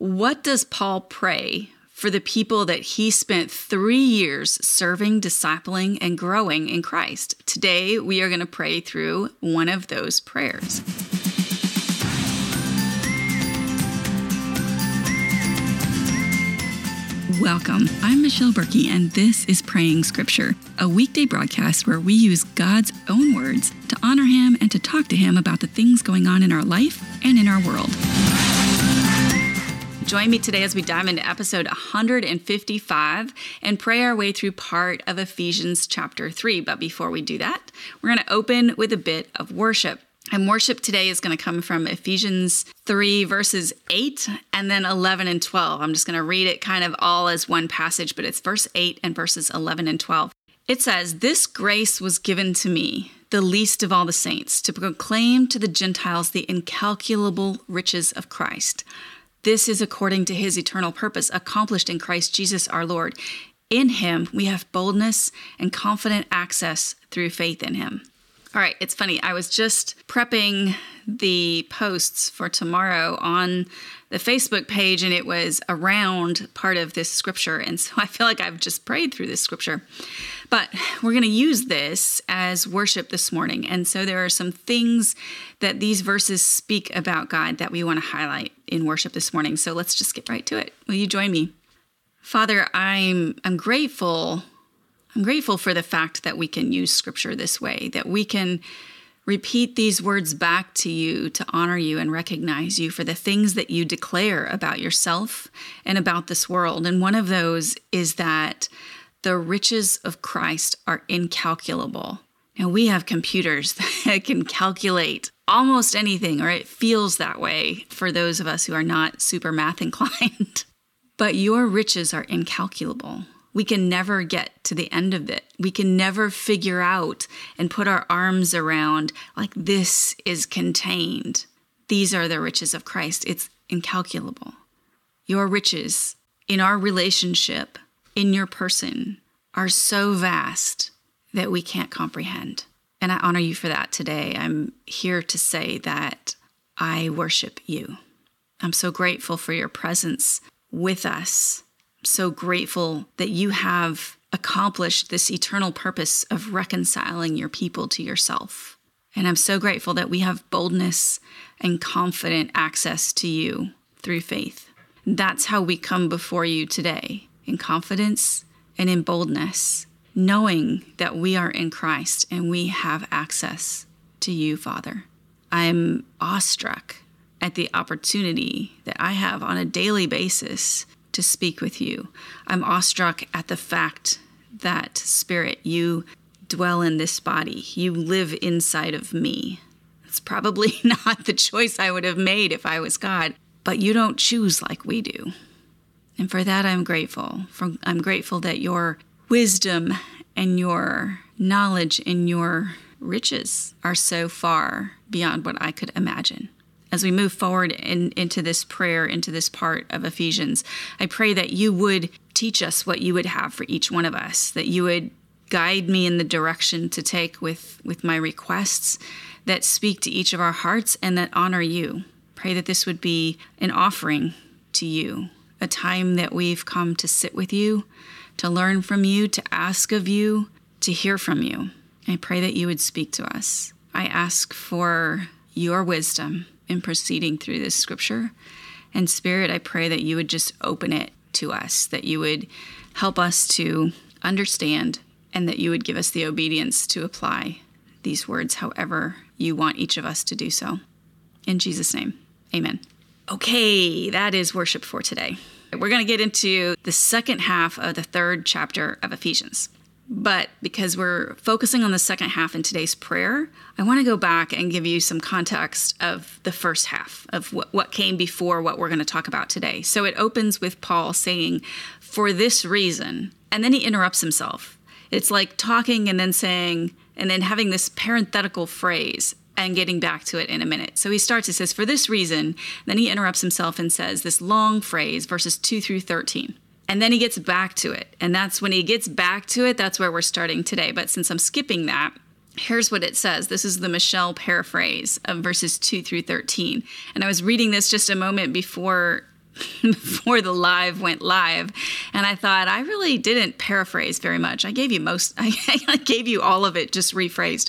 What does Paul pray for the people that he spent three years serving, discipling, and growing in Christ? Today, we are going to pray through one of those prayers. Welcome. I'm Michelle Berkey, and this is Praying Scripture, a weekday broadcast where we use God's own words to honor Him and to talk to Him about the things going on in our life and in our world. Join me today as we dive into episode 155 and pray our way through part of Ephesians chapter 3. But before we do that, we're going to open with a bit of worship. And worship today is going to come from Ephesians 3, verses 8 and then 11 and 12. I'm just going to read it kind of all as one passage, but it's verse 8 and verses 11 and 12. It says, This grace was given to me, the least of all the saints, to proclaim to the Gentiles the incalculable riches of Christ. This is according to his eternal purpose, accomplished in Christ Jesus our Lord. In him we have boldness and confident access through faith in him. All right, it's funny. I was just prepping the posts for tomorrow on the Facebook page, and it was around part of this scripture. And so I feel like I've just prayed through this scripture. But we're going to use this as worship this morning. And so there are some things that these verses speak about God that we want to highlight in worship this morning. So let's just get right to it. Will you join me? Father, I'm I'm grateful I'm grateful for the fact that we can use scripture this way, that we can repeat these words back to you to honor you and recognize you for the things that you declare about yourself and about this world. And one of those is that the riches of Christ are incalculable. Now, we have computers that can calculate almost anything, or it feels that way for those of us who are not super math inclined. but your riches are incalculable we can never get to the end of it. We can never figure out and put our arms around, like, this is contained. These are the riches of Christ. It's incalculable. Your riches in our relationship, in your person, are so vast that we can't comprehend. And I honor you for that today. I'm here to say that I worship you. I'm so grateful for your presence with us so grateful that you have accomplished this eternal purpose of reconciling your people to yourself. And I'm so grateful that we have boldness and confident access to you through faith. That's how we come before you today in confidence and in boldness, knowing that we are in Christ and we have access to you, Father. I'm awestruck at the opportunity that I have on a daily basis to speak with you. I'm awestruck at the fact that, Spirit, you dwell in this body, you live inside of me. It's probably not the choice I would have made if I was God, but you don't choose like we do. And for that, I'm grateful. I'm grateful that your wisdom and your knowledge and your riches are so far beyond what I could imagine as we move forward in, into this prayer, into this part of Ephesians, I pray that you would teach us what you would have for each one of us, that you would guide me in the direction to take with, with my requests that speak to each of our hearts and that honor you. Pray that this would be an offering to you, a time that we've come to sit with you, to learn from you, to ask of you, to hear from you. I pray that you would speak to us. I ask for your wisdom in proceeding through this scripture. And Spirit, I pray that you would just open it to us, that you would help us to understand, and that you would give us the obedience to apply these words however you want each of us to do so. In Jesus' name, amen. Okay, that is worship for today. We're going to get into the second half of the third chapter of Ephesians. But because we're focusing on the second half in today's prayer, I want to go back and give you some context of the first half of what, what came before what we're going to talk about today. So it opens with Paul saying, For this reason, and then he interrupts himself. It's like talking and then saying, and then having this parenthetical phrase and getting back to it in a minute. So he starts, he says, For this reason, then he interrupts himself and says this long phrase, verses 2 through 13. And then he gets back to it. And that's when he gets back to it, that's where we're starting today. But since I'm skipping that, here's what it says. This is the Michelle paraphrase of verses 2 through 13. And I was reading this just a moment before before the live went live and i thought i really didn't paraphrase very much i gave you most i gave you all of it just rephrased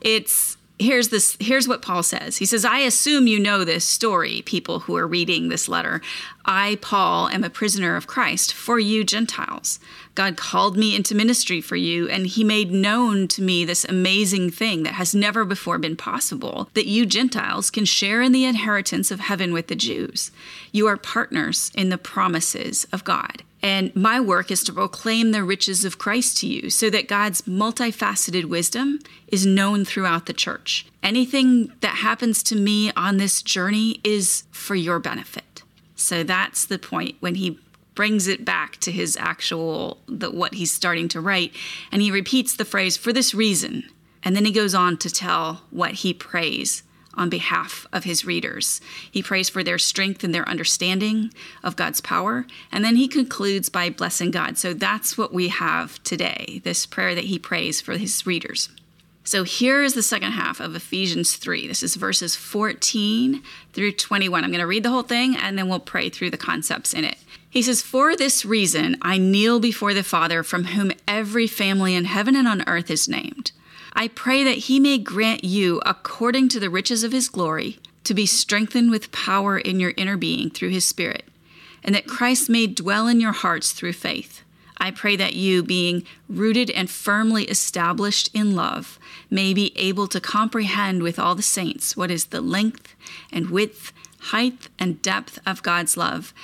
it's here's this here's what paul says. He says i assume you know this story people who are reading this letter. I paul am a prisoner of christ for you gentiles. God called me into ministry for you and he made known to me this amazing thing that has never before been possible that you gentiles can share in the inheritance of heaven with the jews. You are partners in the promises of god and my work is to proclaim the riches of Christ to you so that God's multifaceted wisdom is known throughout the church. Anything that happens to me on this journey is for your benefit. So that's the point when he brings it back to his actual the, what he's starting to write and he repeats the phrase for this reason and then he goes on to tell what he prays on behalf of his readers. He prays for their strength and their understanding of God's power. And then he concludes by blessing God. So that's what we have today this prayer that he prays for his readers. So here is the second half of Ephesians 3. This is verses 14 through 21. I'm going to read the whole thing and then we'll pray through the concepts in it. He says, For this reason I kneel before the Father, from whom every family in heaven and on earth is named. I pray that he may grant you, according to the riches of his glory, to be strengthened with power in your inner being through his Spirit, and that Christ may dwell in your hearts through faith. I pray that you, being rooted and firmly established in love, may be able to comprehend with all the saints what is the length and width, height and depth of God's love,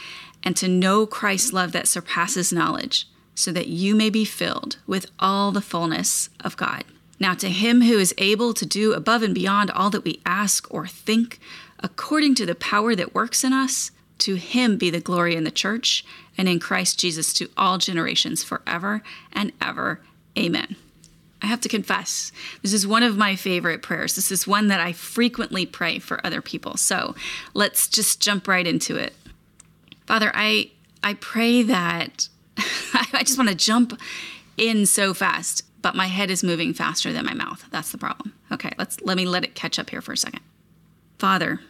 and to know Christ's love that surpasses knowledge, so that you may be filled with all the fullness of God. Now, to him who is able to do above and beyond all that we ask or think, according to the power that works in us, to him be the glory in the church and in Christ Jesus to all generations forever and ever. Amen. I have to confess, this is one of my favorite prayers. This is one that I frequently pray for other people. So let's just jump right into it. Father, I I pray that I just want to jump in so fast but my head is moving faster than my mouth. That's the problem. Okay, let's let me let it catch up here for a second. Father,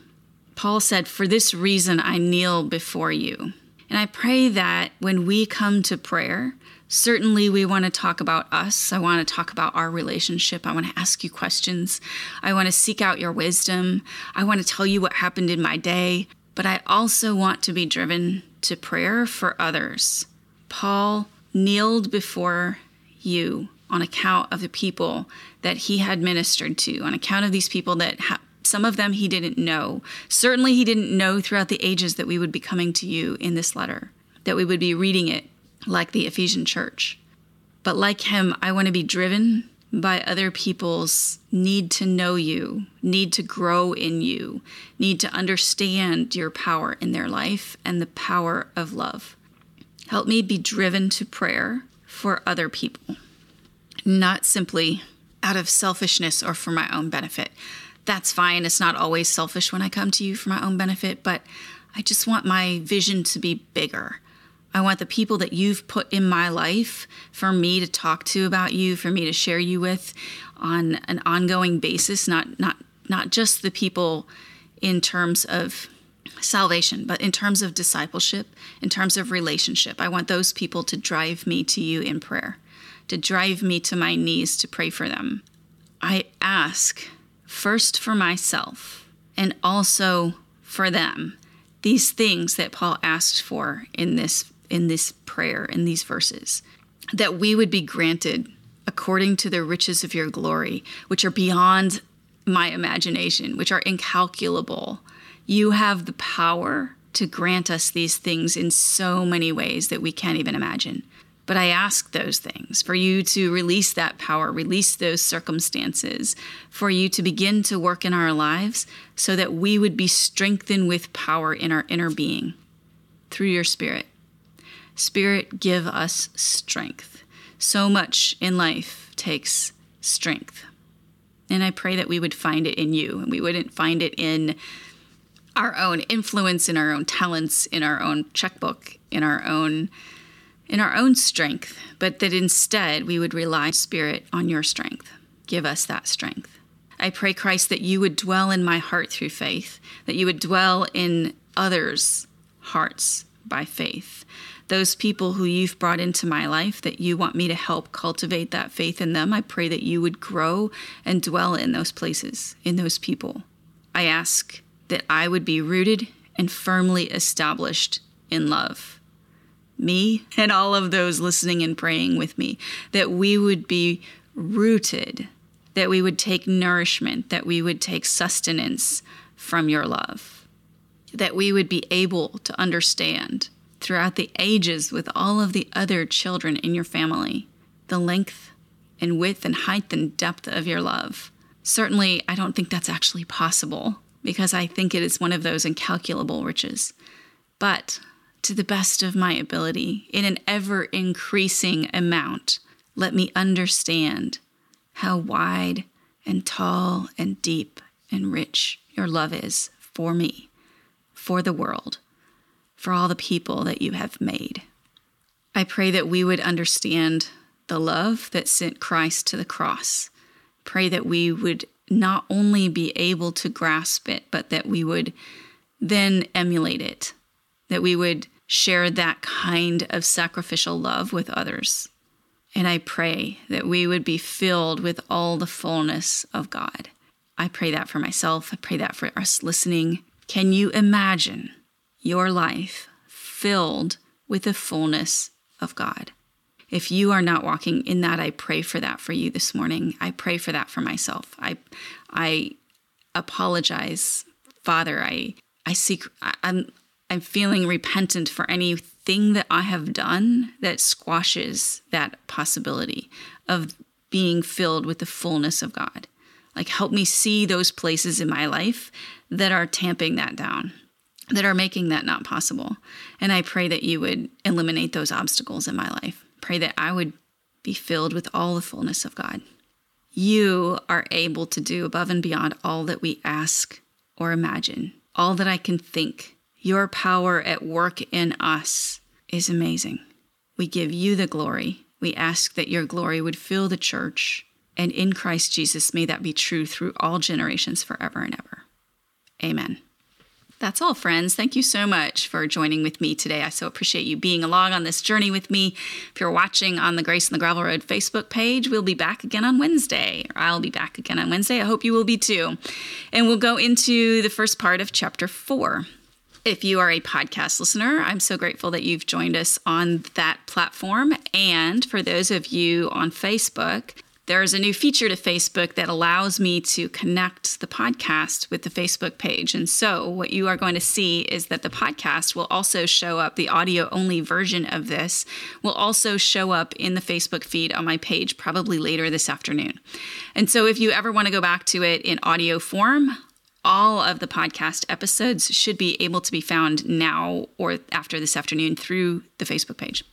Paul said, "For this reason I kneel before you." And I pray that when we come to prayer, certainly we want to talk about us. I want to talk about our relationship. I want to ask you questions. I want to seek out your wisdom. I want to tell you what happened in my day, but I also want to be driven to prayer for others. Paul kneeled before you on account of the people that he had ministered to, on account of these people that ha- some of them he didn't know. Certainly, he didn't know throughout the ages that we would be coming to you in this letter, that we would be reading it like the Ephesian church. But like him, I want to be driven by other people's need to know you, need to grow in you, need to understand your power in their life and the power of love. Help me be driven to prayer for other people not simply out of selfishness or for my own benefit. That's fine. It's not always selfish when I come to you for my own benefit, but I just want my vision to be bigger. I want the people that you've put in my life for me to talk to about you, for me to share you with on an ongoing basis, not not not just the people in terms of salvation, but in terms of discipleship, in terms of relationship. I want those people to drive me to you in prayer to drive me to my knees to pray for them. I ask first for myself and also for them. These things that Paul asked for in this in this prayer in these verses that we would be granted according to the riches of your glory which are beyond my imagination which are incalculable. You have the power to grant us these things in so many ways that we can't even imagine but I ask those things for you to release that power, release those circumstances, for you to begin to work in our lives so that we would be strengthened with power in our inner being through your Spirit. Spirit, give us strength. So much in life takes strength. And I pray that we would find it in you and we wouldn't find it in our own influence, in our own talents, in our own checkbook, in our own in our own strength, but that instead we would rely, Spirit, on your strength. Give us that strength. I pray, Christ, that you would dwell in my heart through faith, that you would dwell in others' hearts by faith. Those people who you've brought into my life that you want me to help cultivate that faith in them, I pray that you would grow and dwell in those places, in those people. I ask that I would be rooted and firmly established in love. Me and all of those listening and praying with me, that we would be rooted, that we would take nourishment, that we would take sustenance from your love, that we would be able to understand throughout the ages with all of the other children in your family the length and width and height and depth of your love. Certainly, I don't think that's actually possible because I think it is one of those incalculable riches. But to the best of my ability, in an ever increasing amount, let me understand how wide and tall and deep and rich your love is for me, for the world, for all the people that you have made. I pray that we would understand the love that sent Christ to the cross. Pray that we would not only be able to grasp it, but that we would then emulate it, that we would share that kind of sacrificial love with others. And I pray that we would be filled with all the fullness of God. I pray that for myself. I pray that for us listening. Can you imagine your life filled with the fullness of God? If you are not walking in that, I pray for that for you this morning. I pray for that for myself. I I apologize, Father. I I seek I'm I'm feeling repentant for anything that I have done that squashes that possibility of being filled with the fullness of God. Like help me see those places in my life that are tamping that down that are making that not possible. And I pray that you would eliminate those obstacles in my life. Pray that I would be filled with all the fullness of God. You are able to do above and beyond all that we ask or imagine, all that I can think. Your power at work in us is amazing. We give you the glory. We ask that your glory would fill the church. And in Christ Jesus, may that be true through all generations forever and ever. Amen. That's all, friends. Thank you so much for joining with me today. I so appreciate you being along on this journey with me. If you're watching on the Grace and the Gravel Road Facebook page, we'll be back again on Wednesday, or I'll be back again on Wednesday. I hope you will be too. And we'll go into the first part of chapter four. If you are a podcast listener, I'm so grateful that you've joined us on that platform. And for those of you on Facebook, there's a new feature to Facebook that allows me to connect the podcast with the Facebook page. And so, what you are going to see is that the podcast will also show up, the audio only version of this will also show up in the Facebook feed on my page probably later this afternoon. And so, if you ever want to go back to it in audio form, all of the podcast episodes should be able to be found now or after this afternoon through the Facebook page,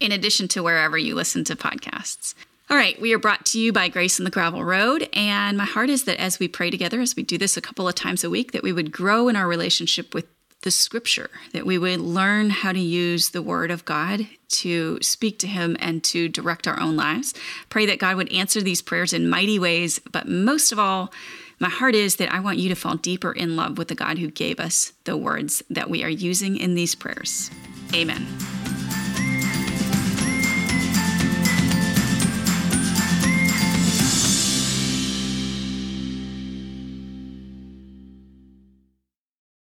in addition to wherever you listen to podcasts. All right, we are brought to you by Grace and the Gravel Road. And my heart is that as we pray together, as we do this a couple of times a week, that we would grow in our relationship with the scripture, that we would learn how to use the word of God to speak to Him and to direct our own lives. Pray that God would answer these prayers in mighty ways. But most of all, my heart is that I want you to fall deeper in love with the God who gave us the words that we are using in these prayers. Amen.